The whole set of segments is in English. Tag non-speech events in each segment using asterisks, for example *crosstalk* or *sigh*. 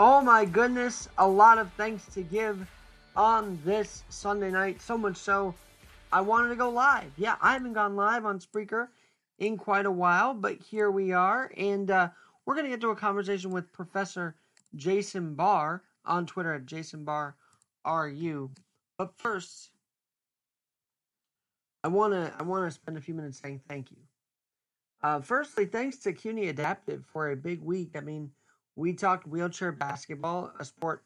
Oh my goodness, a lot of thanks to give on this Sunday night. So much so, I wanted to go live. Yeah, I haven't gone live on Spreaker in quite a while, but here we are. And uh, we're going to get to a conversation with Professor Jason Barr on Twitter at Jason Barr RU. But first, I want to I want to spend a few minutes saying thank you. Uh, firstly, thanks to CUNY Adaptive for a big week. I mean, we talked wheelchair basketball, a sport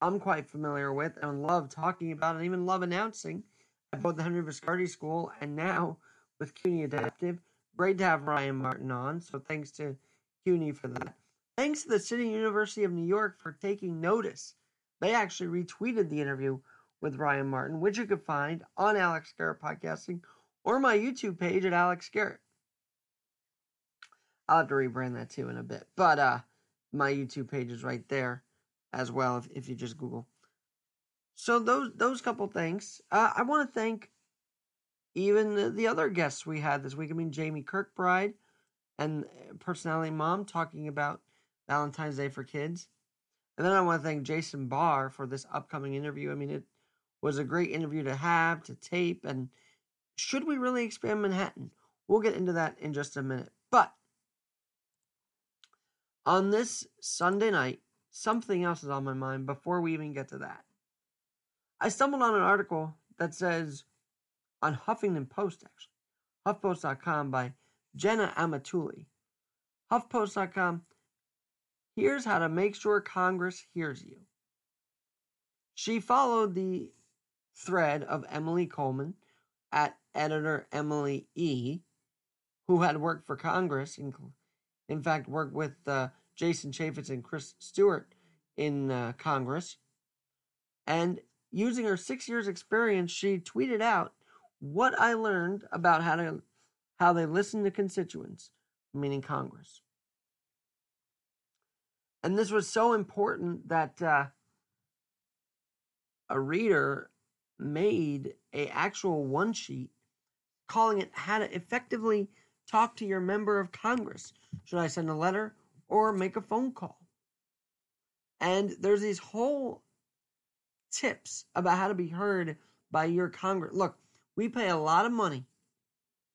I'm quite familiar with and love talking about and even love announcing at both the Henry Viscardi School and now with CUNY Adaptive. Great to have Ryan Martin on, so thanks to CUNY for that. Thanks to the City University of New York for taking notice. They actually retweeted the interview with Ryan Martin, which you could find on Alex Garrett Podcasting or my YouTube page at Alex Garrett. I'll have to rebrand that too in a bit. But uh my YouTube page is right there as well if, if you just Google. So those those couple things. Uh, I want to thank even the, the other guests we had this week. I mean Jamie Kirkbride and uh, Personality Mom talking about Valentine's Day for kids. And then I want to thank Jason Barr for this upcoming interview. I mean it was a great interview to have, to tape, and should we really expand Manhattan? We'll get into that in just a minute. But on this Sunday night, something else is on my mind before we even get to that. I stumbled on an article that says on Huffington Post, actually, HuffPost.com by Jenna Amatulli. HuffPost.com, here's how to make sure Congress hears you. She followed the thread of Emily Coleman at editor Emily E., who had worked for Congress, in, in fact, worked with uh, Jason Chaffetz and Chris Stewart in uh, Congress. And using her six years' experience, she tweeted out what I learned about how to how they listen to constituents, meaning Congress. And this was so important that uh, a reader made a actual one sheet calling it how to effectively talk to your member of Congress. Should I send a letter or make a phone call? And there's these whole tips about how to be heard by your Congress. Look, we pay a lot of money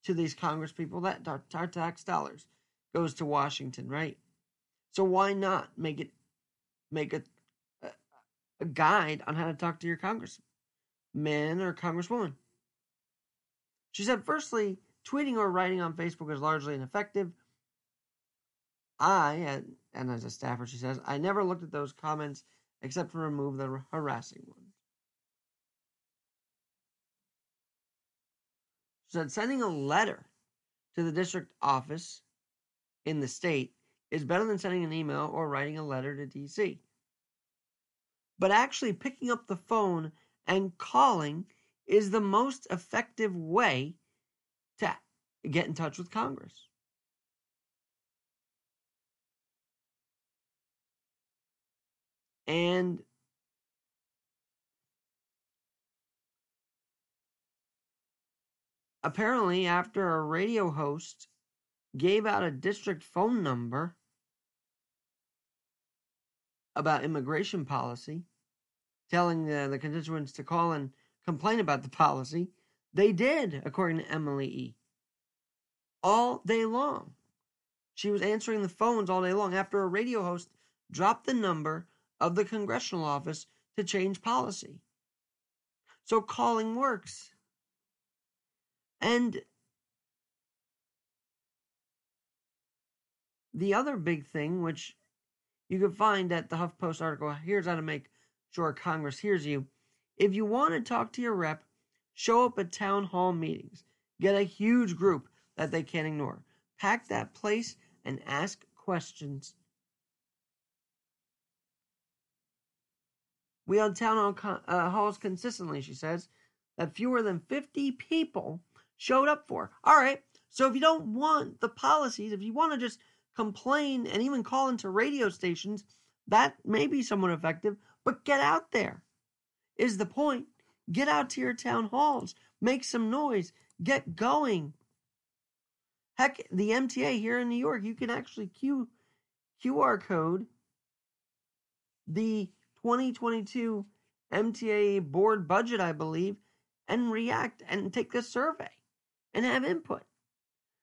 to these Congress people. That our tax dollars goes to Washington, right? So why not make it make a a, a guide on how to talk to your congressman or congresswoman? She said, firstly, tweeting or writing on Facebook is largely ineffective. I, and as a staffer, she says, I never looked at those comments except to remove the harassing ones. She said, sending a letter to the district office in the state is better than sending an email or writing a letter to DC. But actually picking up the phone and calling is the most effective way to get in touch with Congress. And apparently, after a radio host gave out a district phone number about immigration policy, telling the, the constituents to call and complain about the *laughs* policy, They did, according to Emily E. All day long. She was answering the phones all day long after a radio host dropped the number of the congressional office to change policy. So calling works. And the other big thing, which you can find at the HuffPost article, here's how to make sure Congress hears you. If you want to talk to your rep, show up at town hall meetings. Get a huge group that they can't ignore. Pack that place and ask questions. We held town hall uh, halls consistently, she says, that fewer than 50 people showed up for. All right, so if you don't want the policies, if you want to just complain and even call into radio stations, that may be somewhat effective, but get out there is the point. Get out to your town halls, make some noise, get going. Heck, the MTA here in New York, you can actually Q, QR code the 2022 MTA board budget, I believe, and react and take the survey and have input.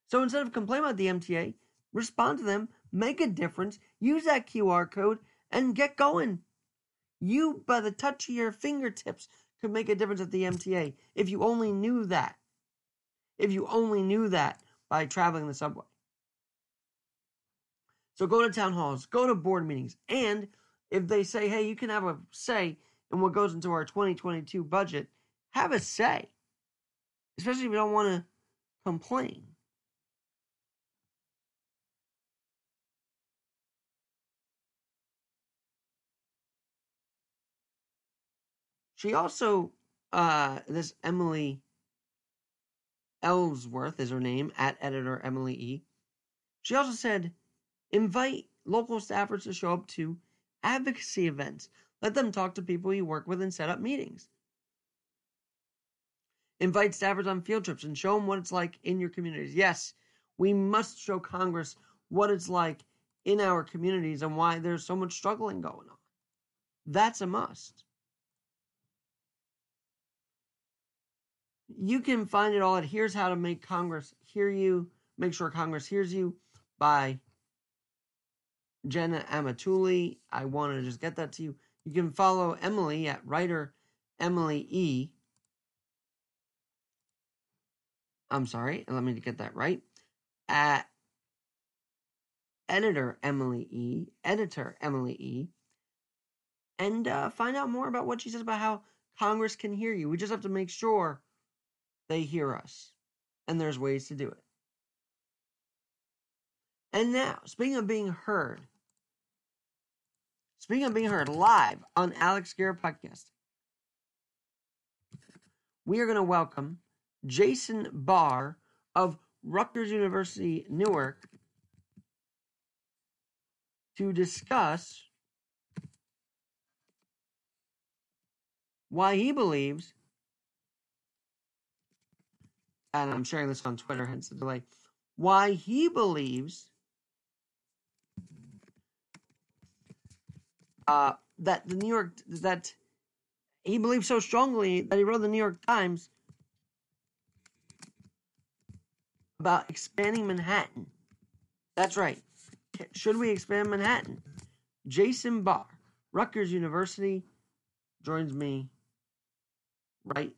So instead of complaining about the MTA, respond to them, make a difference, use that QR code, and get going. You, by the touch of your fingertips, could make a difference at the MTA if you only knew that. If you only knew that by traveling the subway. So go to town halls, go to board meetings, and if they say, hey, you can have a say in what goes into our 2022 budget, have a say. Especially if you don't want to complain. She also, uh, this Emily Ellsworth is her name, at editor Emily E. She also said, invite local staffers to show up to advocacy events. Let them talk to people you work with and set up meetings. Invite staffers on field trips and show them what it's like in your communities. Yes, we must show Congress what it's like in our communities and why there's so much struggling going on. That's a must. You can find it all at Here's How to Make Congress Hear You, Make Sure Congress Hears You by Jenna Amatulli. I wanted to just get that to you. You can follow Emily at writer Emily E. I'm sorry, let me get that right. At editor Emily E. Editor Emily E. And uh, find out more about what she says about how Congress can hear you. We just have to make sure they hear us. And there's ways to do it. And now, speaking of being heard, speaking of being heard live on Alex Garrett Podcast, we are going to welcome Jason Barr of Rutgers University Newark to discuss why he believes, and I'm sharing this on Twitter, hence the delay, why he believes uh, that the New York that he believes so strongly that he wrote the New York Times about expanding Manhattan. That's right. Should we expand Manhattan? Jason Barr, Rutgers University, joins me right.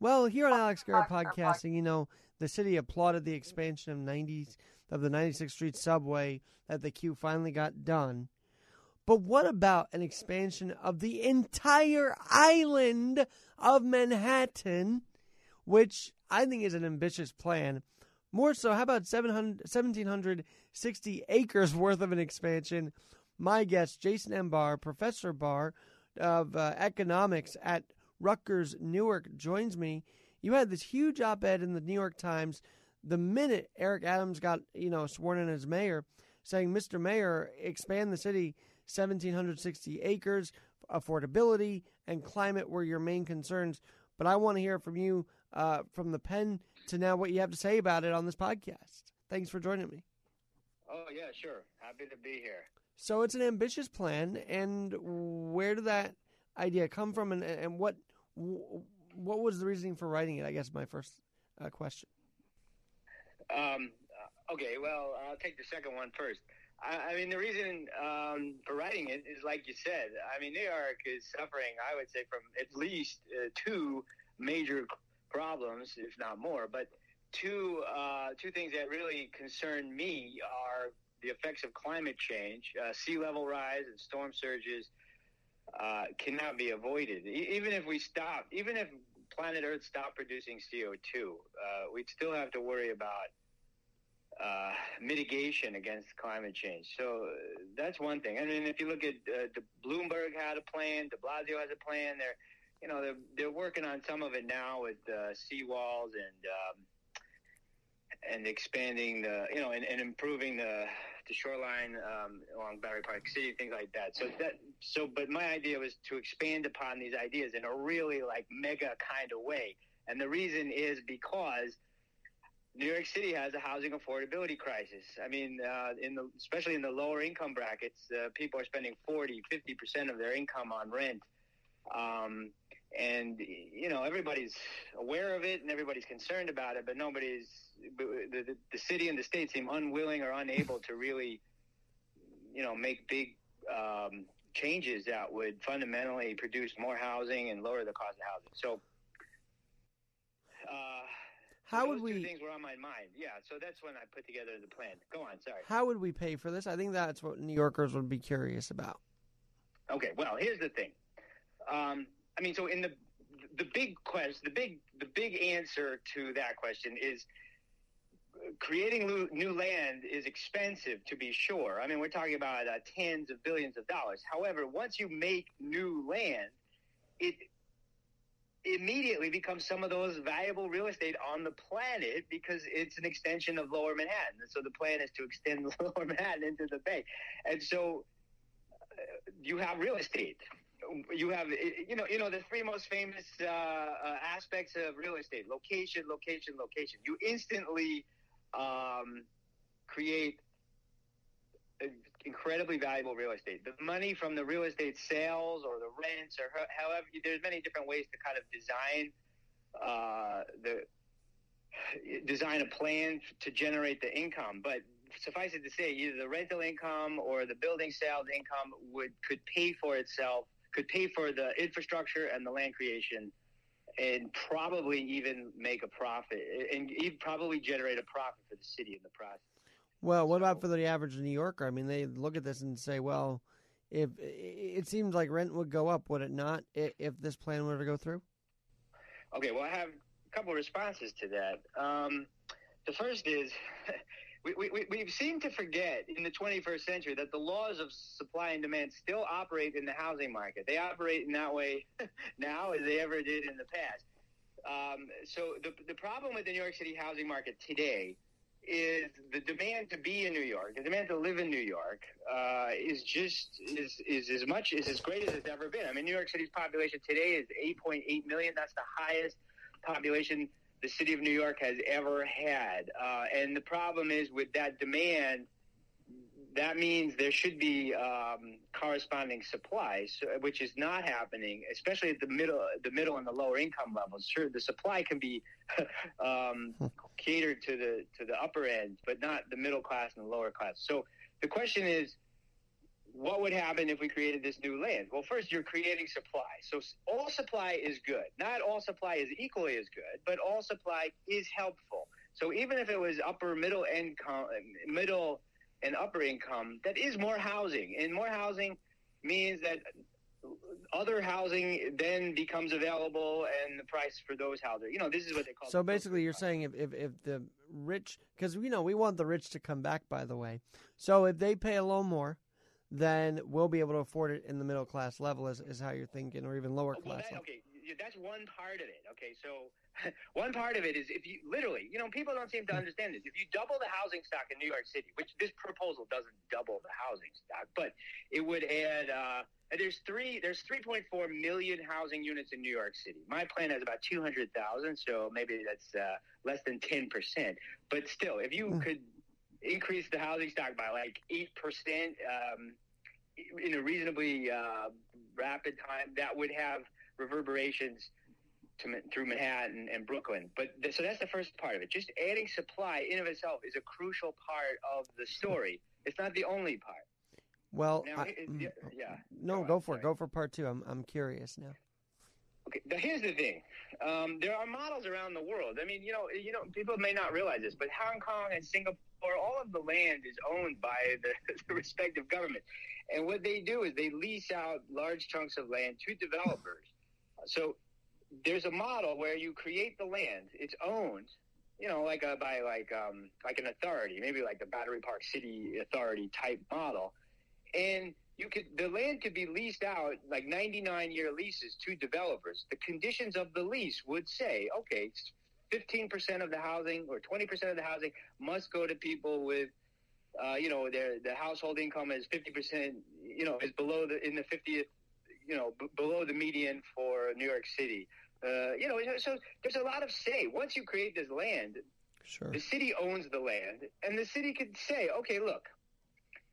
Well, here on Alex Garrett Podcasting, you know, the city applauded the expansion of 90s of the 96th Street subway that the Q finally got done. But what about an expansion of the entire island of Manhattan, which I think is an ambitious plan? More so, how about 700, 1,760 acres worth of an expansion? My guest, Jason M. Barr, Professor Barr of uh, Economics at Rutgers Newark, joins me. You had this huge op ed in the New York Times the minute Eric Adams got, you know, sworn in as mayor, saying, Mr. Mayor, expand the city 1,760 acres, affordability, and climate were your main concerns. But I want to hear from you uh, from the pen to now what you have to say about it on this podcast. Thanks for joining me. Oh, yeah, sure. Happy to be here. So it's an ambitious plan, and where did that idea come from, and, and what what was the reasoning for writing it? I guess my first uh, question. Um, uh, okay, well, I'll take the second one first. I, I mean, the reason um, for writing it is like you said. I mean, New York is suffering, I would say, from at least uh, two major problems, if not more. But two uh, two things that really concern me are the effects of climate change, uh, sea level rise, and storm surges. Uh, cannot be avoided. E- even if we stop, even if planet Earth stopped producing CO2, uh, we'd still have to worry about uh, mitigation against climate change. So uh, that's one thing. I mean, if you look at uh, the Bloomberg had a plan, De Blasio has a plan. They're, you know, they're they're working on some of it now with uh, seawalls and um, and expanding the, you know, and, and improving the the shoreline um, along Battery Park City, things like that. So that so, but my idea was to expand upon these ideas in a really like mega kind of way. And the reason is because New York City has a housing affordability crisis. I mean, uh, in the especially in the lower income brackets, uh, people are spending 40, 50 percent of their income on rent. Um, and you know everybody's aware of it and everybody's concerned about it, but nobody's the, the, the city and the state seem unwilling or unable to really, you know, make big um, changes that would fundamentally produce more housing and lower the cost of housing. So, uh, How would we- things were on my mind. Yeah, so that's when I put together the plan. Go on, sorry. How would we pay for this? I think that's what New Yorkers would be curious about. Okay, well, here's the thing. Um, I mean, so in the the big question, the big the big answer to that question is creating new, land is expensive to be sure. I mean, we're talking about uh, tens of billions of dollars. However, once you make new land, it immediately becomes some of those valuable real estate on the planet because it's an extension of Lower Manhattan. So the plan is to extend *laughs* Lower Manhattan into the Bay, and so uh, you have real estate you have you know you know the three most famous uh, uh, aspects of real estate location location location you instantly um, create incredibly valuable real estate. The money from the real estate sales or the rents or however there's many different ways to kind of design uh, the design a plan to generate the income. But suffice it to say either the rental income or the building sales income would could pay for itself could pay for the infrastructure and the land creation and probably even make a profit and even probably generate a profit for the city in the process. Well, what about for the average New Yorker? I mean, they look at this and say, well, if it seems like rent would go up, would it not, if this plan were to go through? Okay, well, I have a couple of responses to that. Um, the first is *laughs* we, we, we- seem to forget in the 21st century that the laws of supply and demand still operate in the housing market. They operate in that way *laughs* now as they ever did in the past. Um, so the, the problem with the New York City housing market today is the demand to be in New York, the demand to live in New York, uh, is just is is as much is as great as it's ever been. I mean, New York City's population today is 8.8 million. That's the highest population the city of New York has ever had. Uh, and the problem is with that demand, that means there should be um, corresponding supply, so, which is not happening, especially at the middle, the middle and the lower income levels. Sure, the supply can be *laughs* um, catered to the to the upper end, but not the middle class and the lower class. So the question is, what would happen if we created this new land? Well, first, you're creating supply. So all supply is good. Not all supply is equally as good, but all supply is helpful. So even if it was upper middle income, middle and upper income, that is more housing, and more housing means that other housing then becomes available, and the price for those houses. You know, this is what they call. So basically, you're saying if, if, if the rich, because you know we want the rich to come back. By the way, so if they pay a little more, then we'll be able to afford it in the middle class level. Is, is how you're thinking, or even lower Well, class that, level. okay, that's one part of it. Okay, so *laughs* one part of it is if you literally, you know, people don't seem to understand this. If you double the housing stock in New York City, which this proposal doesn't double the housing stock, but it would add. Uh, there's three. There's 3.4 million housing units in New York City. My plan has about 200,000, so maybe that's uh, less than 10 percent. But still, if you could increase the housing stock by like eight percent um, in a reasonably uh, rapid time, that would have reverberations to, through Manhattan and Brooklyn. But th- so that's the first part of it. Just adding supply in of itself is a crucial part of the story. It's not the only part. Well, Now, I- it- mm, yeah, no, Go go for it. Go for part two. I'm I'm curious now. Okay, now here's the thing. Um, there are models around the world. I mean, you know, you know, people may not realize this, but Hong Kong and Singapore, all of the land is owned by the, *laughs* the respective government. And what they do is they lease out large chunks of land to developers. So there's a model where you create the land, it's owned, you know, like a, by like um, like an authority, maybe like the Battery Park City Authority type model, and you could the land could be leased out like 99 year leases to developers. The conditions of the lease would say, okay, 15% of the housing or 20% of the housing must go to people with uh, you know, their the household income is 50%, you know, is below the in the 50th, you know, b- below the median for New York City. Uh, you know, so there's a lot of say. Once you create this land, Sure. the city owns the land, and the city could say, okay, look,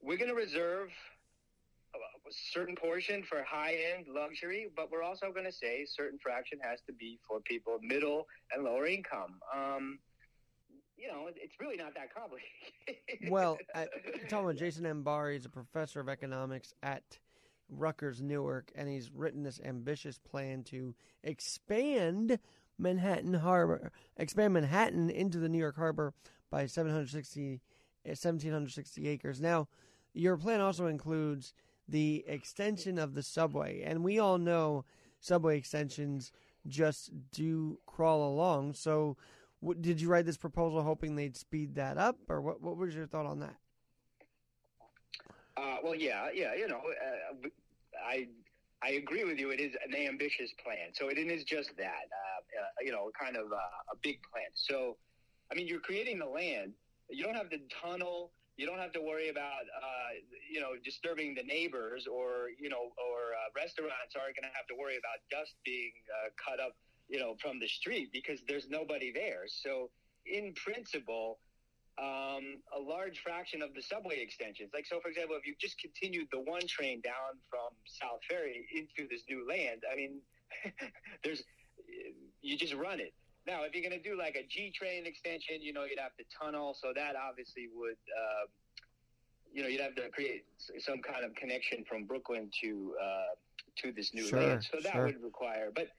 we're going to reserve certain portion for high end luxury, but we're also going to say a certain fraction has to be for people of middle and lower income. Um, you know, it's really not that complicated. Well, I, *laughs* talking about Jason M. Barr. He's a professor of economics at Rutgers Newark, and he's written this ambitious plan to expand Manhattan Harbor, expand Manhattan into the New York Harbor by 760, eh, 1,760 acres. Now, your plan also includes the extension of the subway, and we all know subway extensions just do crawl along. So, w- did you write this proposal hoping they'd speed that up, or what? What was your thought on that? Uh, well, yeah, yeah, you know, uh, I I agree with you. It is an ambitious plan, so it is just that, uh, uh, you know, kind of uh, a big plan. So, I mean, you're creating the land. You don't have to tunnel. You don't have to worry about, uh, you know, disturbing the neighbors, or you know, or uh, restaurants aren't going to have to worry about dust being uh, cut up, you know, from the street because there's nobody there. So, in principle, um, a large fraction of the subway extensions. Like, so for example, if you just continued the one train down from South Ferry into this new land, I mean, *laughs* there's, you just run it. Now, if you're going to do like a G train extension, you know, you'd have to tunnel. So that obviously would, um, you know, you'd have to create some kind of connection from Brooklyn to, uh, to this new Sure, land. So that sure. would require, but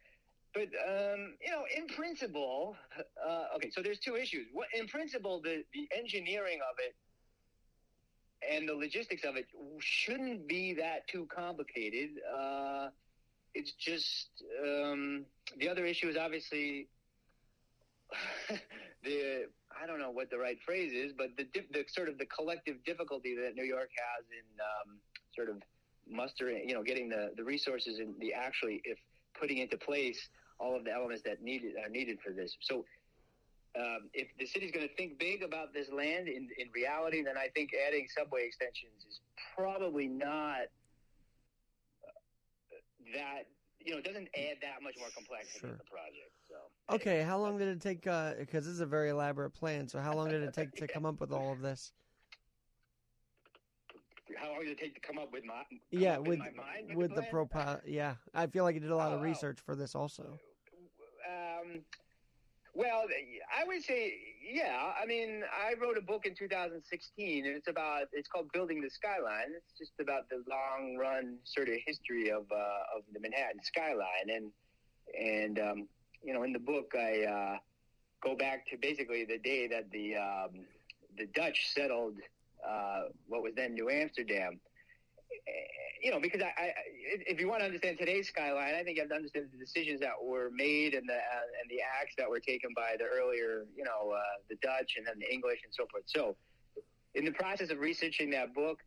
but um, you know, in principle, uh, okay. So there's two issues. What, in principle, the the engineering of it and the logistics of it shouldn't be that too complicated. Uh, it's just um, the other issue is obviously *laughs* the I don't know what the right phrase is, but the the sort of the collective difficulty that New York has in um, sort of mustering, you know, getting the the resources and the actually if putting into place all of the elements that needed are needed for this. So. Um, if the city's going to think big about this land in, in reality, then I think adding subway extensions is probably not uh, that you know it doesn't add that much more complexity Sure. to the project. Okay, how long did it take? Because this is a very elaborate plan. So, how long did it take to come up with all of this? how long did it take to come up with my Yeah, with my mind with the, the? Yeah, I feel like you did a lot of Oh, oh. research for this also. Um, well, I would say, yeah. I mean, I wrote a book in 2016, and it's about it's called Building the Skyline. It's just about the long run sort of history of uh, of the Manhattan skyline, and and um, you know, in the book, I uh, go back to basically the day that the um, the Dutch settled uh, what was then New Amsterdam. Eh, You know, because I, I, if you want to understand today's skyline, I think you have to understand the decisions that were made and the uh, and the acts that were taken by the earlier, you know, uh, the Dutch and then the English and so forth. So, in the process of researching that book,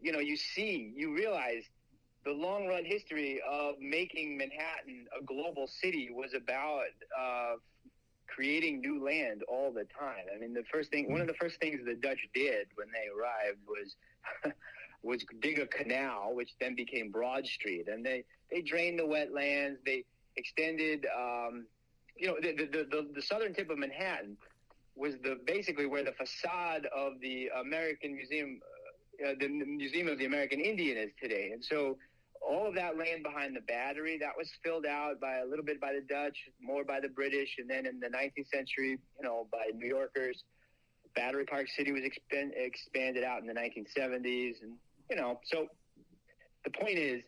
you know, you see, you realize the long run history of making Manhattan a global city was about uh, creating new land all the time. I mean, the first thing, one of the first things the Dutch did when they arrived was *laughs* was dig a canal, which then became Broad Street, and they they drained the wetlands. They extended, um, you know, the, the the the southern tip of Manhattan was the basically where the facade of the American Museum, uh, the Museum of the American Indian is today, and so all of that land behind the battery that was filled out by a little bit by the Dutch, more by the British, and then in the 19th century, you know, by New Yorkers. Battery Park City was expand, expanded out in the 1970s, and you know, so the point is,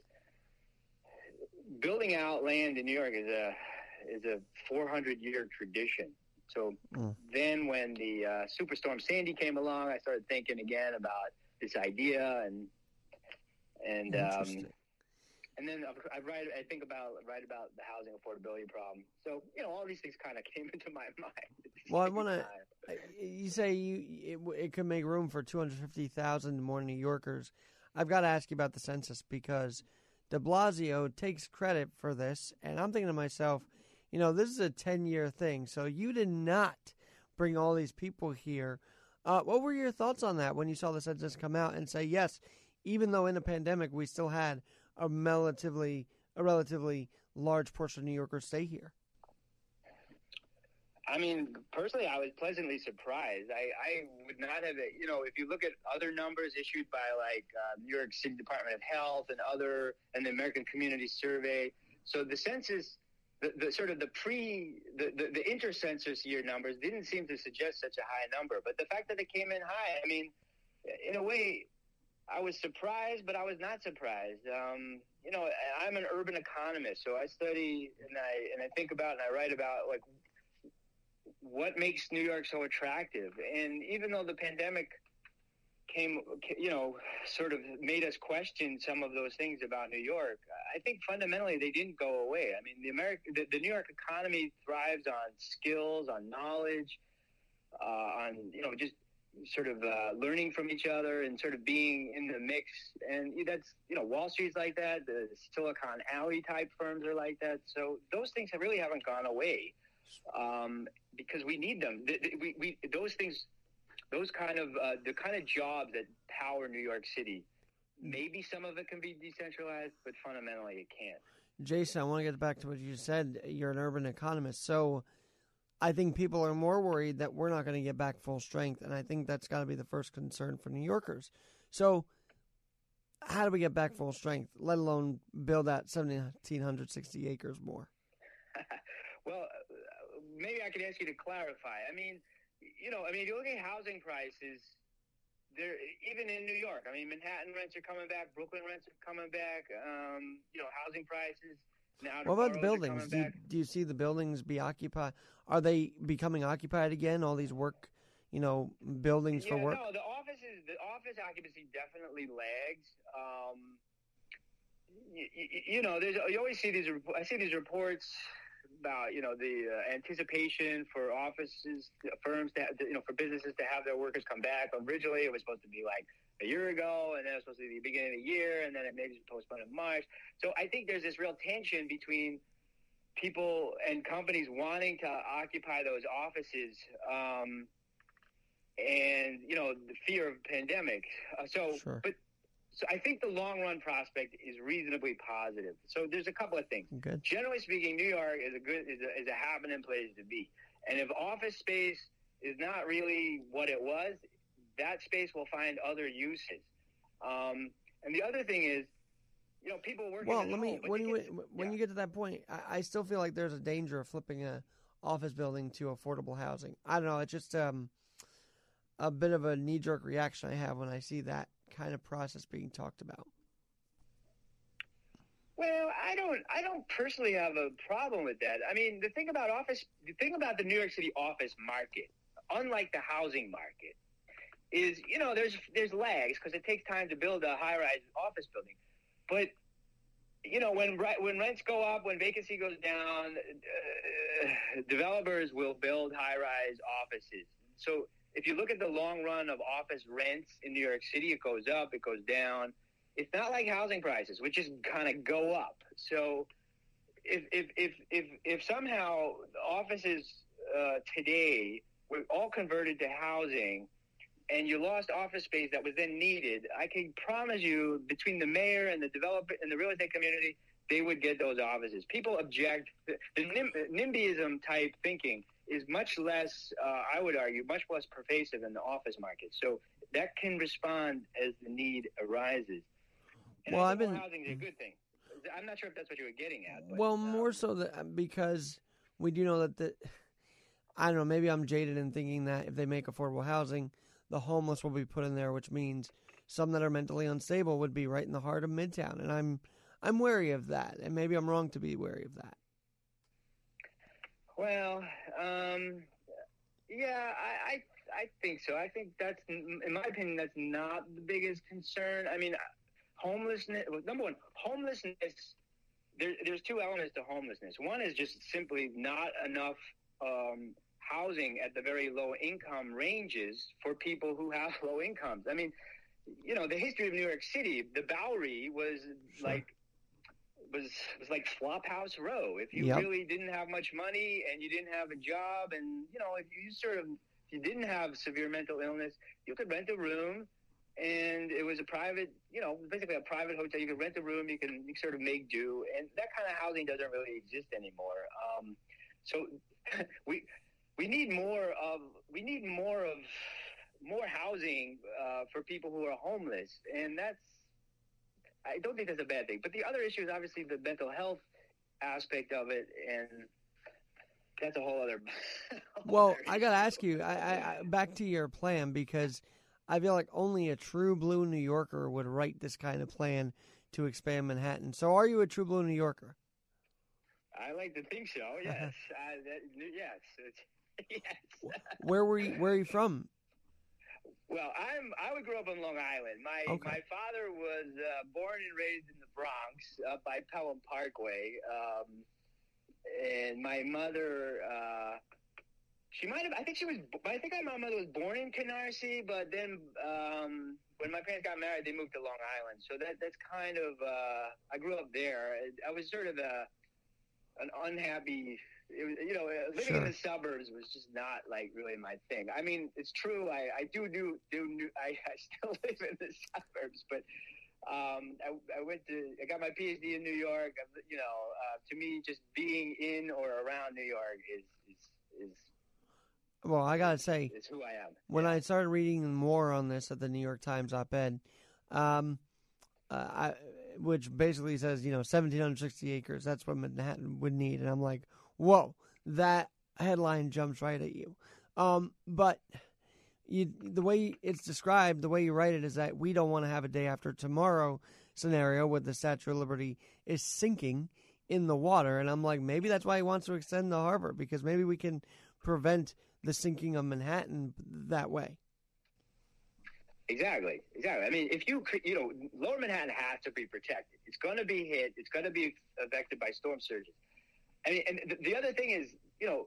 building out land in New York is a is a 400 year tradition. So Mm. then, when the uh, superstorm Sandy came along, I started thinking again about this idea, and and um. And then I write. I think about write about the housing affordability problem. So you know, all these things kind of came *laughs* into my mind. Well, I wanna- *laughs* You say you it, it could make room for 250,000 more New Yorkers. I've got to ask you about the census because De Blasio takes credit for this, and I'm thinking to myself, you know, this is a 10 year thing, so you did not bring all these people here. Uh, what were your thoughts on that when you saw the census come out and say yes, even though in a pandemic we still had a relatively a relatively large portion of New Yorkers stay here? I mean, personally, I was pleasantly surprised. I, I would not have, you know, if you look at other numbers issued by like uh, New York City Department of Health and other, and the American Community Survey. So the census, the, the sort of the pre, the, the, the inter-census year numbers didn't seem to suggest such a high number. But the fact that they came in high, I mean, in a way, I was surprised, but I was not surprised. Um, you know, I'm an urban economist, so I study and I and I think about and I write about like what makes New York so attractive. And even though the pandemic came, you know, sort of made us question some of those things about New York, I think fundamentally they didn't go away. I mean, the American, the, the New York economy thrives on skills, on knowledge, uh, on you know just sort of uh, learning from each other and sort of being in the mix. And that's you know Wall Street's like that. The Silicon Alley type firms are like that. So those things have really haven't gone away um, because we need them. Th- th- We, we, those things, those kind of uh, the kind of jobs that power New York City. Maybe some of it can be decentralized, but fundamentally it can't. Jason, I want to get back to what you said. You're an urban economist. So I think people are more worried that we're not going to get back full strength. And I think that's got to be the first concern for New Yorkers. So, how do we get back full strength, let alone build that 1,760 acres more? *laughs* Well, maybe I could ask you to clarify. I mean, you know, I mean, if you look at housing prices, there even in New York. I mean, Manhattan rents are coming back, Brooklyn rents are coming back. Um, you know, housing prices. What about the buildings? Do you, do you see the buildings be occupied? Are they becoming occupied again? All these work, you know, buildings for work? No, the offices, the office occupancy definitely lags. Um, you, you know, there's you always see these. I see these reports about you know the uh, anticipation for offices, firms to have, you know for businesses to have their workers come back. Originally, it was supposed to be like a year ago, and then it was supposed to be the beginning of the year, and then it maybe postponed in March. So I think there's this real tension between people and companies wanting to occupy those offices. Um, and you know the fear of pandemic. Uh, so, Sure. but so I think the long run prospect is reasonably positive. So there's a couple of things. Good. Generally speaking, New York is a good is a, is a happening place to be. And if office space is not really what it was, that space will find other uses. Um, and the other thing is, you know, people working. Well, let me home, when you can- when yeah. you get to that point, I, I still feel like there's a danger of flipping a office building to affordable housing. I don't know. It's just um, a bit of a knee jerk reaction I have when I see that kind of process being talked about. Well, I don't. I don't personally have a problem with that. I mean, the thing about office, the thing about the New York City office market, unlike the housing market, is you know there's there's lags because it takes time to build a high rise office building, but you know when when rents go up, when vacancy goes down, uh, developers will build high rise offices. So if you look at the long run of office rents in New York City, it goes up, it goes down it's not like housing prices, which just kind of go up. So if if if if, if somehow offices uh, today were all converted to housing, and you lost office space that was then needed, I can promise you, between the mayor and the developer and the real estate community, they would get those offices. People object. The, NIMBYism type thinking is much less, uh, I would argue, much less pervasive in the office market. So that can respond as the need arises. And Well, I've been- housing is a good thing. I'm not sure if that's what you were getting at. But, well, um, more so that because we do know that the I don't know. Maybe I'm jaded in thinking that if they make affordable housing, the homeless will be put in there, which means some that are mentally unstable would be right in the heart of Midtown, and I'm I'm wary of that, and maybe I'm wrong to be wary of that. Well, um, yeah, I, I I think so. I think that's, in my opinion, that's not the biggest concern. I mean, homelessness. well, Number one, homelessness. There, there's two elements to homelessness. One is just simply not enough um, housing at the very low income ranges for people who have *laughs* low incomes. I mean, you know, the history of New York City, the Bowery was like was was like Flophouse Row. If you Yep. really didn't have much money and you didn't have a job, and you know, if you sort of if you didn't have severe mental illness, you could rent a room, and it was a private, you know, basically a private hotel. You could rent a room, you can you sort of make do, and that kind of housing doesn't really exist anymore. Um, so *laughs* we we need more of we need more of more housing uh, for people who are homeless, and that's I don't think that's a bad thing. But the other issue is obviously the mental health aspect of it, and that's a whole other. *laughs* Well, I gotta ask you, I, I, I back to your plan because I feel like only a true blue New Yorker would write this kind of plan to expand Manhattan. So, are you a true blue New Yorker? I like to think so. Yes, *laughs* uh, that, yes, *laughs* yes. Where were you? Where are you from? Well, I'm I would grow up on Long Island. My Okay. my father was uh, born and raised in the Bronx, up by Pelham Parkway, um, and my mother. Uh, she might have. I think she was. I think my mother was born in Canarsie, but then um, when my parents got married, they moved to Long Island. So that that's kind of. Uh, I grew up there. I was sort of a an unhappy. It was, you know, uh, living in the suburbs was just not like really my thing. I mean, it's true. I, I do do do. *laughs* I, I still *laughs* live in the suburbs, but um, I, I went to. I got my PhD in New York. You know, uh, to me, just being in or around New York is is is, Well, I gotta say, is who I am. when I started reading more on this at the New York Times op-ed, um, uh, I, which basically says you know 1,760 acres. That's what Manhattan would need, and I'm like, whoa, that headline jumps right at you. Um, but you, the way it's described, the way you write it is that we don't want to have a day after tomorrow scenario where the Statue of Liberty is sinking in the water, and I'm like, maybe that's why he wants to extend the harbor because maybe we can prevent the sinking of Manhattan that way. Exactly, exactly. I mean, if you you know, Lower Manhattan has to be protected. It's going to be hit. It's going to be affected by storm surges. I mean, and the, the other thing is, you know,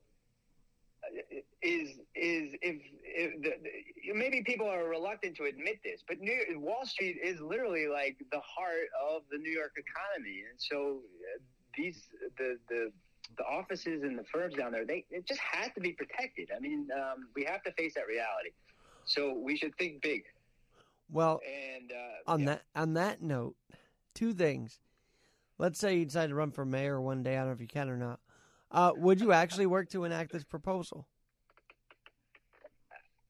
is is if, if the, maybe people are reluctant to admit this, but New Wall Street is literally like the heart of the New York economy, and so uh, these the the the offices and the firms down there, they it just has to be protected. I mean, um, we have to face that reality. So we should think big. Well, And uh, on yeah. that on that note, two things. Let's say you decide to run for mayor one day. I don't know if you can or not. Uh, would you actually work to enact this proposal?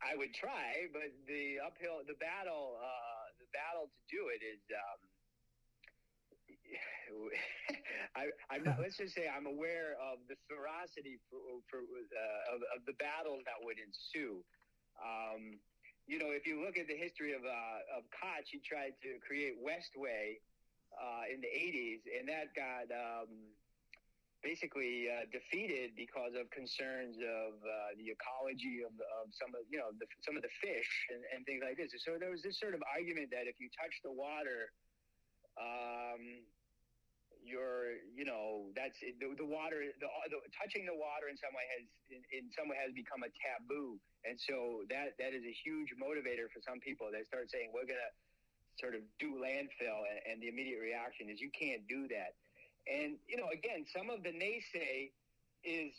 I would try, but the uphill, the battle, uh, the battle to do it is. Um, *laughs* I, I'm not. Let's just say I'm aware of the ferocity for, for uh, of, of the battles that would ensue. Um, you know, if you look at the history of uh, of Koch, he tried to create Westway uh, in the '80s, and that got um, basically uh, defeated because of concerns of uh, the ecology of, of some of you know the, some of the fish and, and things like this. So there was this sort of argument that if you touch the water, um, you're you know that's the, the water the, the touching the water in some way has in, in some way has become a taboo, and so that that is a huge motivator for some people. They start saying we're gonna sort of do landfill, and, and the immediate reaction is you can't do that. And you know, again, some of the naysay is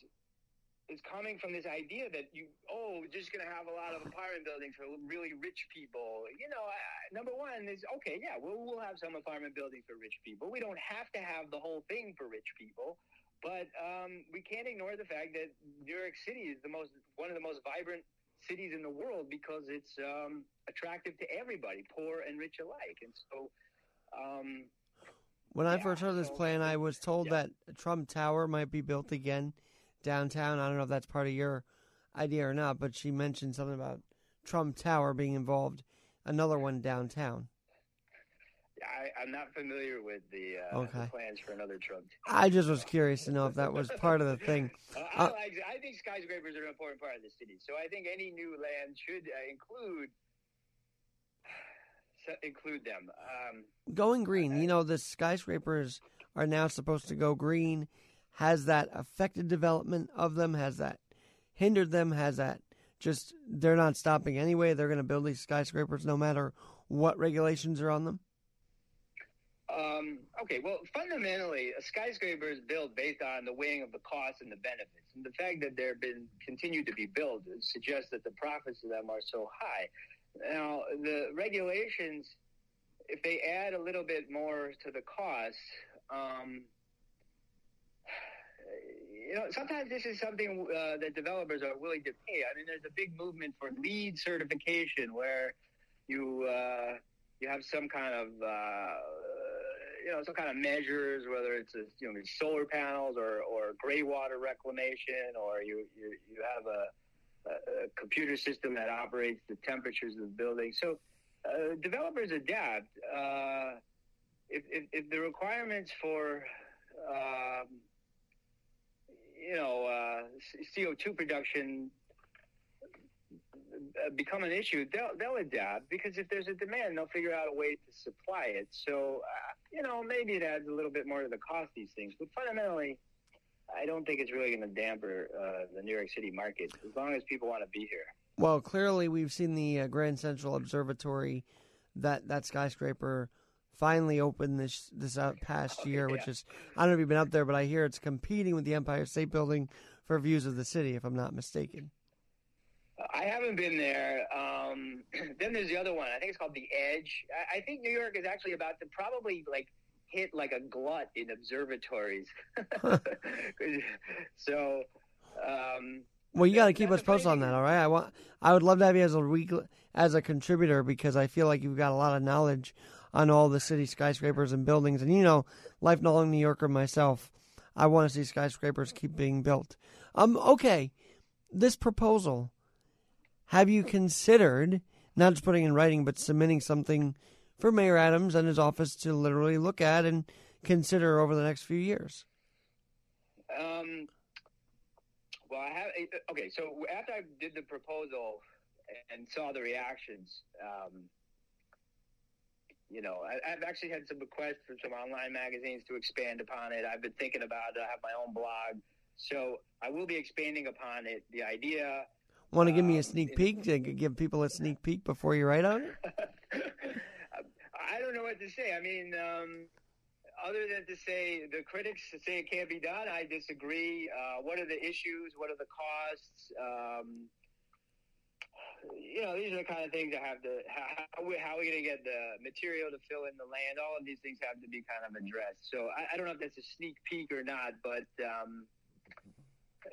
is coming from this idea that you oh we're just going to have a lot of apartment buildings for really rich people. You know, I, number one is okay, yeah, we'll we'll have some apartment buildings for rich people. We don't have to have the whole thing for rich people. But um, we can't ignore the fact that New York City is the most one of the most vibrant cities in the world because it's um, attractive to everybody, poor and rich alike. And so, um, When I Yeah, first heard this plan, I was told yeah. that Trump Tower might be built again downtown. I don't know if that's part of your idea or not, but she mentioned something about Trump Tower being involved, another one downtown. I, I'm not familiar with the, uh, the plans for another Trump. I just was curious to know if that was part of the thing. *laughs* Uh, Uh, I, like, I think skyscrapers are an important part of the city, so I think any new land should uh, include include them. Um, Going green, you know, the skyscrapers are now supposed to go green. Has that affected development of them? Has that hindered them? Has that just they're not stopping anyway? They're going to build these skyscrapers no matter what regulations are on them? Um, okay, well, fundamentally, a skyscraper is built based on the weighing of the costs and the benefits. And the fact that they've been continued to be built suggests that the profits of them are so high. Now, the regulations, if they add a little bit more to the cost, um, you know, sometimes this is something uh, that developers are willing to pay. I mean, there's a big movement for LEED certification where you uh, you have some kind of uh, you know some kind of measures, whether it's a, you know solar panels or or gray water reclamation, or you you, you have a, a, computer system that operates the temperatures of the building. So uh, developers adapt. Uh, if, if, if the requirements for um, you know uh, CO two production uh, become an issue, they'll they'll adapt because if there's a demand, they'll figure out a way to supply it. So uh, you know maybe it adds a little bit more to the cost of these things, but fundamentally, I don't think it's really going to damper uh, the New York City market as long as people want to be here. Well, clearly we've seen the uh, Grand Central Observatory, that that skyscraper, finally opened this this uh, past year, which yeah. is I don't know if you've been up there, but I hear it's competing with the Empire State Building for views of the city, if I'm not mistaken. I haven't been there. Um, *clears throat* then there's the other one. I think it's called the Edge. I, I think New York is actually about to probably like hit like a glut in observatories. *laughs* so, um, Well, you got to keep us posted on that, all right? I want, I would love to have you as a week as a contributor because I feel like you've got a lot of knowledge on all the city skyscrapers and buildings, and you know, lifelong New Yorker myself, I want to see skyscrapers keep being built. Um, okay, this proposal, have you considered not just putting in writing, but submitting something for Mayor Adams and his office to literally look at and consider over the next few years? Um, well, I have. Okay, so after I did the proposal and saw the reactions, um, you know, I, I've actually had some requests from some online magazines to expand upon it. I've been thinking about it. I have my own blog, so I will be expanding upon it. The idea. Want to give me a Um, sneak peek to give people a sneak peek before you write on it? *laughs* I don't know what to say. I mean, um, other than to say the critics say it can't be done, I disagree. Uh, what are the issues? What are the costs? Um, you know, these are the kind of things that have to. How, how, we're we going to get the material to fill in the land? All of these things have to be kind of addressed. So I, I don't know if that's a sneak peek or not, but. Um,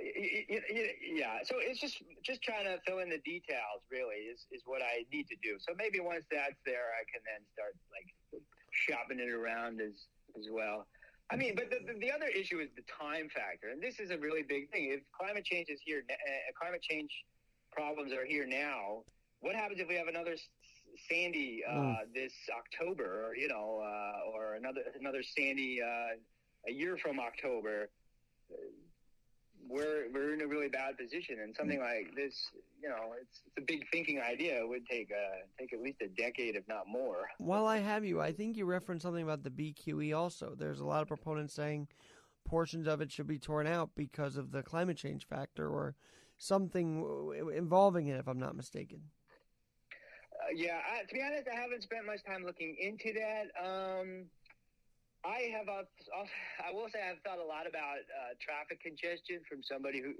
yeah, so it's just just trying to fill in the details. Really, is is what I need to do. So maybe once that's there, I can then start like shopping it around as as well. I mean, but the, the, the other issue is the time factor, and this is a really big thing. If climate change is here, uh, climate change problems are here now. What happens if we have another Sandy uh, this October, or you know, uh, or another another Sandy uh, a year from October? We're we're in a really bad position, and something like this, you know, it's, it's a big thinking idea. It would take uh take at least a decade, if not more. While I have you, I think you referenced something about the BQE also. There's a lot of proponents saying portions of it should be torn out because of the climate change factor or something involving it, if I'm not mistaken. Uh, yeah, I, to be honest, I haven't spent much time looking into that. Um, I have, uh, I will say, I've thought a lot about uh, traffic congestion from somebody who,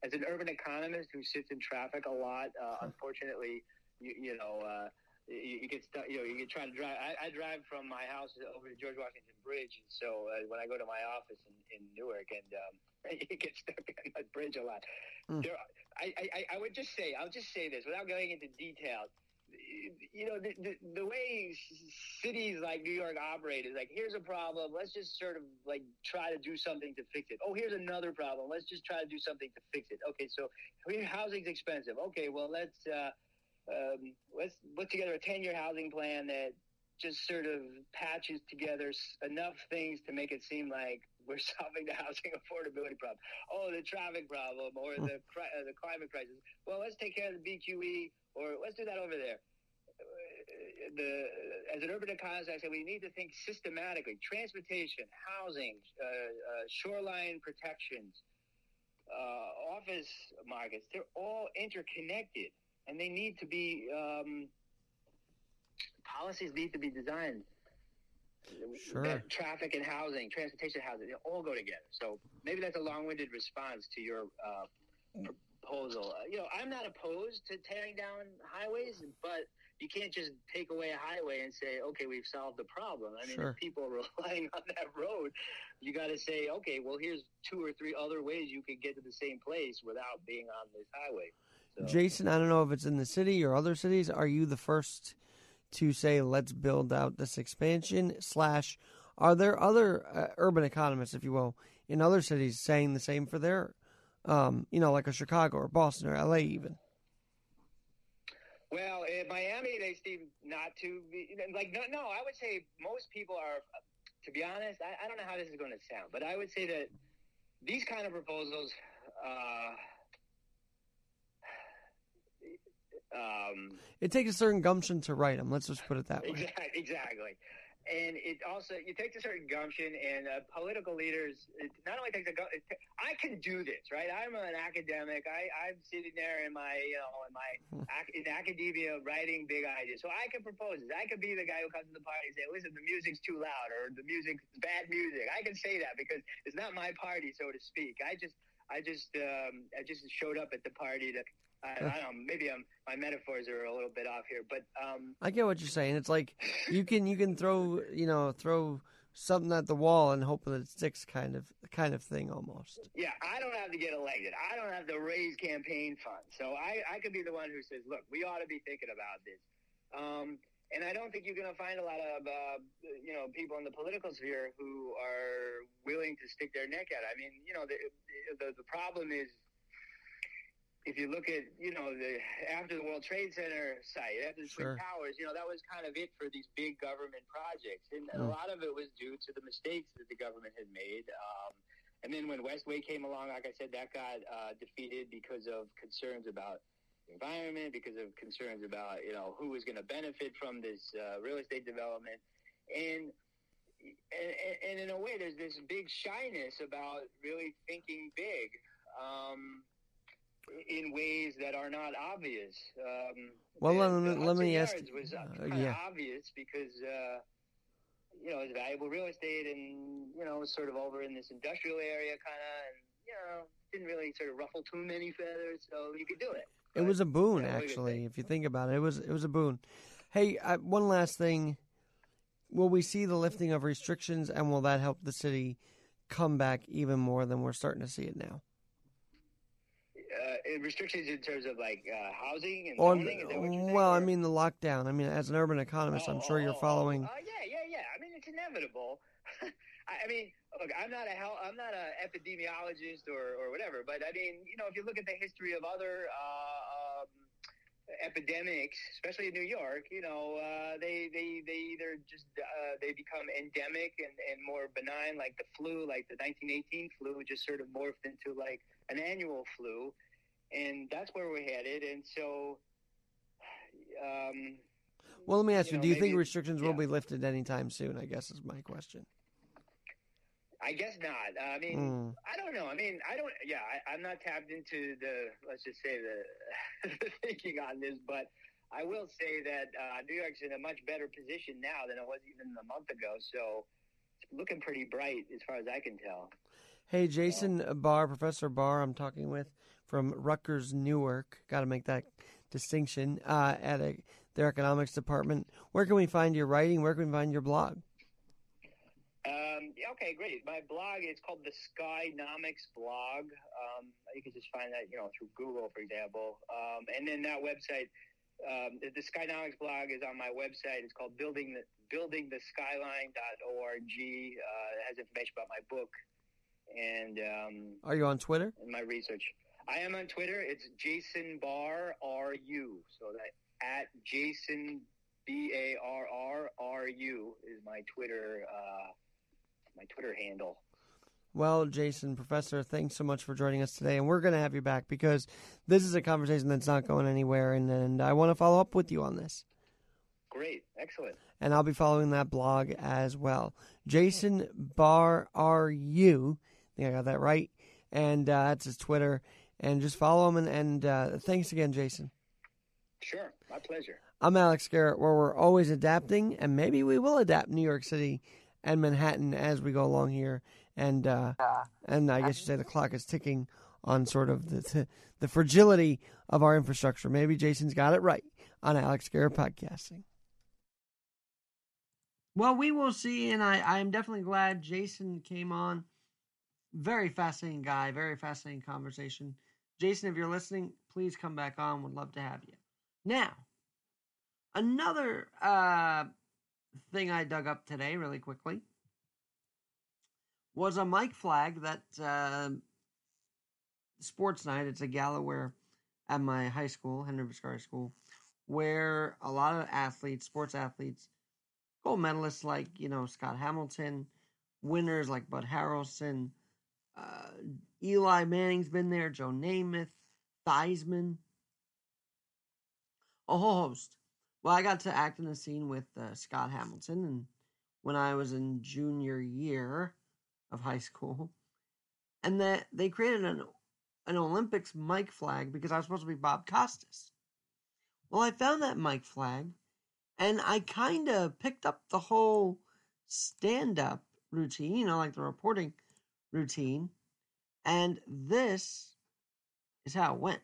as an urban economist who sits in traffic a lot. Uh, unfortunately, you, you know, uh, you, you get stuck. You know, you get trying to drive. I, I drive from my house over to George Washington Bridge, and so uh, when I go to my office in, in Newark, and um, *laughs* you get stuck on that bridge a lot. Mm. There, I, I, I would just say, I'll just say this without going into details you know, the, the, the way cities like New York operate is like, here's a problem. Let's just sort of like try to do something to fix it. Oh, here's another problem. Let's just try to do something to fix it. Okay, so housing's expensive. Okay, well, let's uh, um, let's put together a 10 year housing plan that just sort of patches together enough things to make it seem like we're *laughs* solving the housing affordability problem. Oh, the traffic problem or the uh, the climate crisis. Well, let's take care of the BQE or let's do that over there. Uh, the as an urban economist, I say we need to think systematically: transportation, housing, uh, uh, shoreline protections, uh, office markets. They're all interconnected, and they need to be um, policies need to be designed. Sure. Traffic and housing, transportation, housing, they all go together. So maybe that's a long-winded response to your uh, proposal. Uh, you know, I'm not opposed to tearing down highways, but you can't just take away a highway and say, okay, we've solved the problem. I mean, Sure. if people are *laughs* relying on that road, you got to say, okay, well, here's two or three other ways you could get to the same place without being on this highway. So, Jason, I don't know if it's in the city or other cities. Are you the first to say let's build out this expansion? Slash, are there other uh, urban economists, if you will, in other cities saying the same for their, um, you know, like a Chicago or Boston or L.A. even? Well, in Miami, they seem not to be like. No, no, I would say most people are. To be honest, I, I don't know how this is going to sound, but I would say that these kind of proposals. Uh, um, It takes a certain gumption to write them. Let's just put it that way. Exactly, *laughs* exactly. And it also you take a certain gumption, and uh, political leaders. It not only takes a gu- it ta- I can do this, right? I'm an academic. I I'm sitting there in my you know in my *laughs* in academia writing big ideas, so I can propose this. I could be the guy who comes to the party and say, "Listen, the music's too loud," or "The music's bad music." I can say that because it's not my party, so to speak. I just I just um, I just showed up at the party to. I, I don't know. Maybe I'm, my metaphors are a little bit off here, but um, I get what you're saying. It's like *laughs* you can you can throw you know throw something at the wall and hope that it sticks, kind of kind of thing almost. Yeah, I don't have to get elected. I don't have to raise campaign funds. So I, I could be the one who says, look, we ought to be thinking about this. Um, and I don't think you're going to find a lot of, uh, you know, people in the political sphere who are willing to stick their neck out. I mean, you know, the, the, the problem is if you look at, you know, the after the World Trade Center site, after the Sure. Twin Towers, you know, that was kind of it for these big government projects. And a Mm. lot of it was due to the mistakes that the government had made. Um, and then when Westway came along, like I said, that got uh, defeated because of concerns about the environment, because of concerns about, you know, who was going to benefit from this uh, real estate development. And and, and in a way, there's this big shyness about really thinking big um, in ways that are not obvious. Um, Well, let me- let me ask was uh, uh, yeah. obvious because uh, you know it's valuable real estate and you know sort of over in this industrial area, kind of, and you know didn't really sort of ruffle too many feathers, so you could do it. It was a boon, actually. If you think about it, it was it was a boon. Hey, uh, one last thing: will we see the lifting of restrictions, and will that help the city come back even more than we're starting to see it now? Uh, restrictions in terms of like uh, housing and Or, zoning. Is that what you're saying, well, I mean the lockdown. I mean, as an urban economist, I'm sure you're following. Oh, yeah, yeah, yeah. I mean, it's inevitable. *laughs* I, mean, look, I'm not a hel- I'm not a epidemiologist or, or whatever, but I mean, you know, if you look at the history of other uh, um, epidemics, especially in New York, you know, uh, they, they they either just uh, they become endemic and, and more benign, like the flu, like the 1918 flu, just sort of morphed into like an annual flu, and that's where we're headed. And so, um, Well, let me ask you: know, Do you think restrictions will be lifted anytime soon? I guess is my question. I guess not. I mean, Mm. I don't know. I mean, I don't. Yeah, I, I'm not tapped into the let's just say the, *laughs* the thinking on this, but I will say that uh, New York's in a much better position now than it was even a month ago. So it's looking pretty bright as far as I can tell. Hey, Jason Barr, Professor Barr, I'm talking with from Rutgers Newark. Got to make that distinction uh, at a, their economics department. Where can we find your writing? Where can we find your blog? Um, yeah, okay, great. My blog is called the Skynomics blog. Um, you can just find that, you know, through Google, for example. Um, and then that website um, the Skynomics blog is on my website. It's called Building the buildingtheskyline.org. Uh, it has information about my book and um, Are you on Twitter? and my research. I am on Twitter. It's Jason Barr R U. So that at Jason B A R R R U is my Twitter uh, my Twitter handle. Well, Jason, Professor, thanks so much for joining us today. And we're going to have you back because this is a conversation that's not going anywhere. And, and I want to follow up with you on this. Great, excellent. And I'll be following that blog as well. Jason Barr RU. I think I got that right. And uh, that's his Twitter. And just follow him. And, and uh, thanks again, Jason. Sure, my pleasure. I'm Alex Garrett, where we're always adapting, and maybe we will adapt New York City and Manhattan as we go along here. And uh, and I guess you say the clock is ticking on sort of the, the the fragility of our infrastructure. Maybe Jason's got it right on Alex Garrett podcasting. Well, we will see, and I I am definitely glad Jason came on. Very fascinating guy, very fascinating conversation. Jason, if you're listening, please come back on. Would love to have you. Now, another uh, thing I dug up today, really quickly, was a mic flag that uh, sports night. It's a gala where at my high school, Henry Viscardi School, where a lot of athletes, sports athletes, gold medalists like you know Scott Hamilton, winners like Bud Harrelson, uh, Eli Manning's been there, Joe Namath, Theismann, a whole host. Well, I got to act in a scene with uh, Scott Hamilton, and when I was in junior year of high school, and that they created an an Olympics mic flag because I was supposed to be Bob Costas. Well, I found that mic flag, and I kind of picked up the whole stand up routine, you know, like the reporting routine, and this is how it went.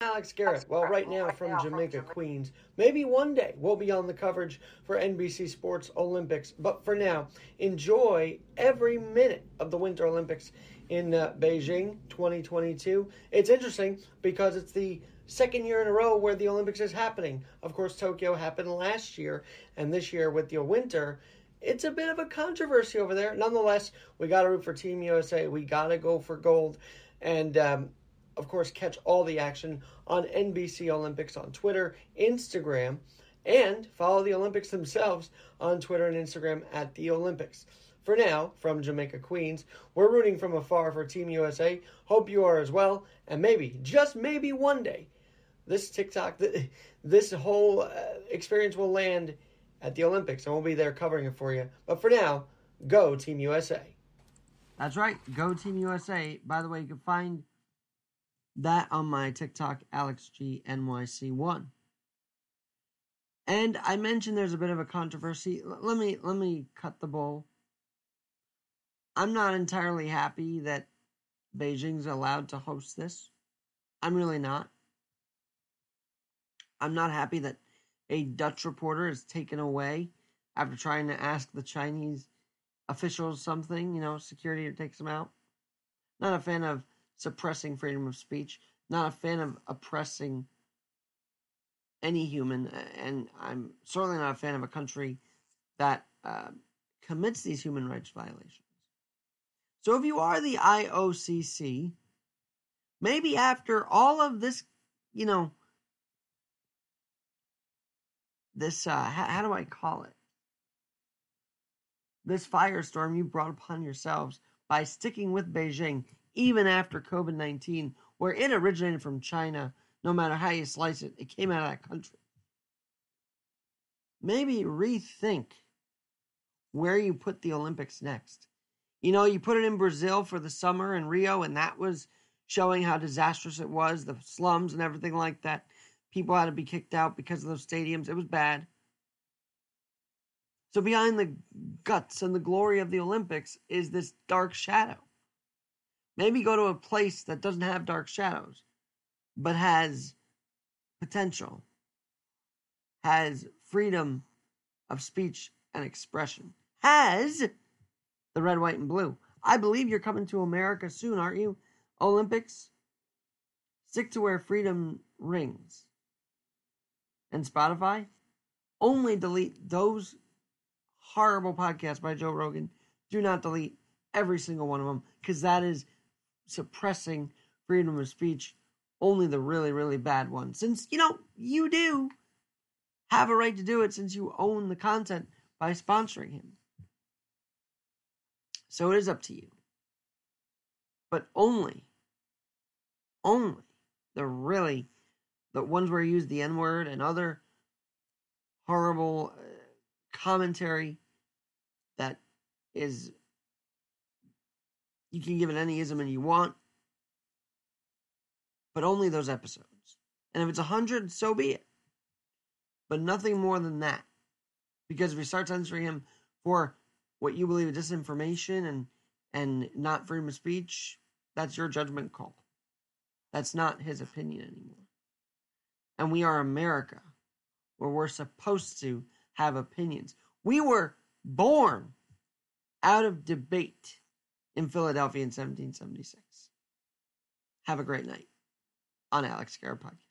Alex Garrett. Well, right now from Jamaica, Queens. Maybe one day we'll be on the coverage for NBC Sports Olympics. But for now, enjoy every minute of the Winter Olympics in uh, Beijing 2022. It's interesting because it's the second year in a row where the Olympics is happening. Of course, Tokyo happened last year, and this year with the winter, it's a bit of a controversy over there. Nonetheless, we got to root for Team USA. We got to go for gold. And, um, of course, catch all the action on NBC Olympics on Twitter, Instagram, and follow the Olympics themselves on Twitter and Instagram at the Olympics. For now, from Jamaica, Queens, we're rooting from afar for Team USA. Hope you are as well. And maybe, just maybe one day, this TikTok, this whole uh, experience will land at the Olympics, and we'll be there covering it for you. But for now, go Team USA. That's right, go Team USA. By the way, you can find that on my TikTok, AlexGNYC1. And I mentioned there's a bit of a controversy. L- let me let me cut the bull. I'm not entirely happy that Beijing's allowed to host this. I'm really not. I'm not happy that a Dutch reporter is taken away after trying to ask the Chinese officials something, you know, security takes them out. Not a fan of suppressing freedom of speech, not a fan of oppressing any human, and I'm certainly not a fan of a country that uh, commits these human rights violations. So if you are the IOCC, maybe after all of this, you know, this, uh, how, how do I call it? This firestorm you brought upon yourselves by sticking with Beijing even after COVID 19, where it originated from China, no matter how you slice it, it came out of that country. Maybe rethink where you put the Olympics next. You know, you put it in Brazil for the summer in Rio, and that was showing how disastrous it was the slums and everything like that. People had to be kicked out because of those stadiums. It was bad. So, behind the guts and the glory of the Olympics is this dark shadow. Maybe go to a place that doesn't have dark shadows, but has potential, has freedom of speech and expression, has the red, white, and blue. I believe you're coming to America soon, aren't you? Olympics, Stick to where freedom rings. And Spotify, only delete those horrible podcasts by Joe Rogan. Do not delete every single one of them because that is suppressing freedom of speech. Only the really, really bad ones. Since, you know, you do have a right to do it since you own the content by sponsoring him. So it is up to you. But only, only the really, the ones where you use the N word and other horrible uh, commentary that is, you can give it any ism and you want, but only those episodes. And if it's a hundred, so be it. But nothing more than that. Because if you start censoring him for what you believe is disinformation and and not freedom of speech, that's your judgment call. That's not his opinion anymore. And we are America, where we're supposed to have opinions. We were born out of debate in Philadelphia in 1776. Have a great night on Alex Garrett Podcast.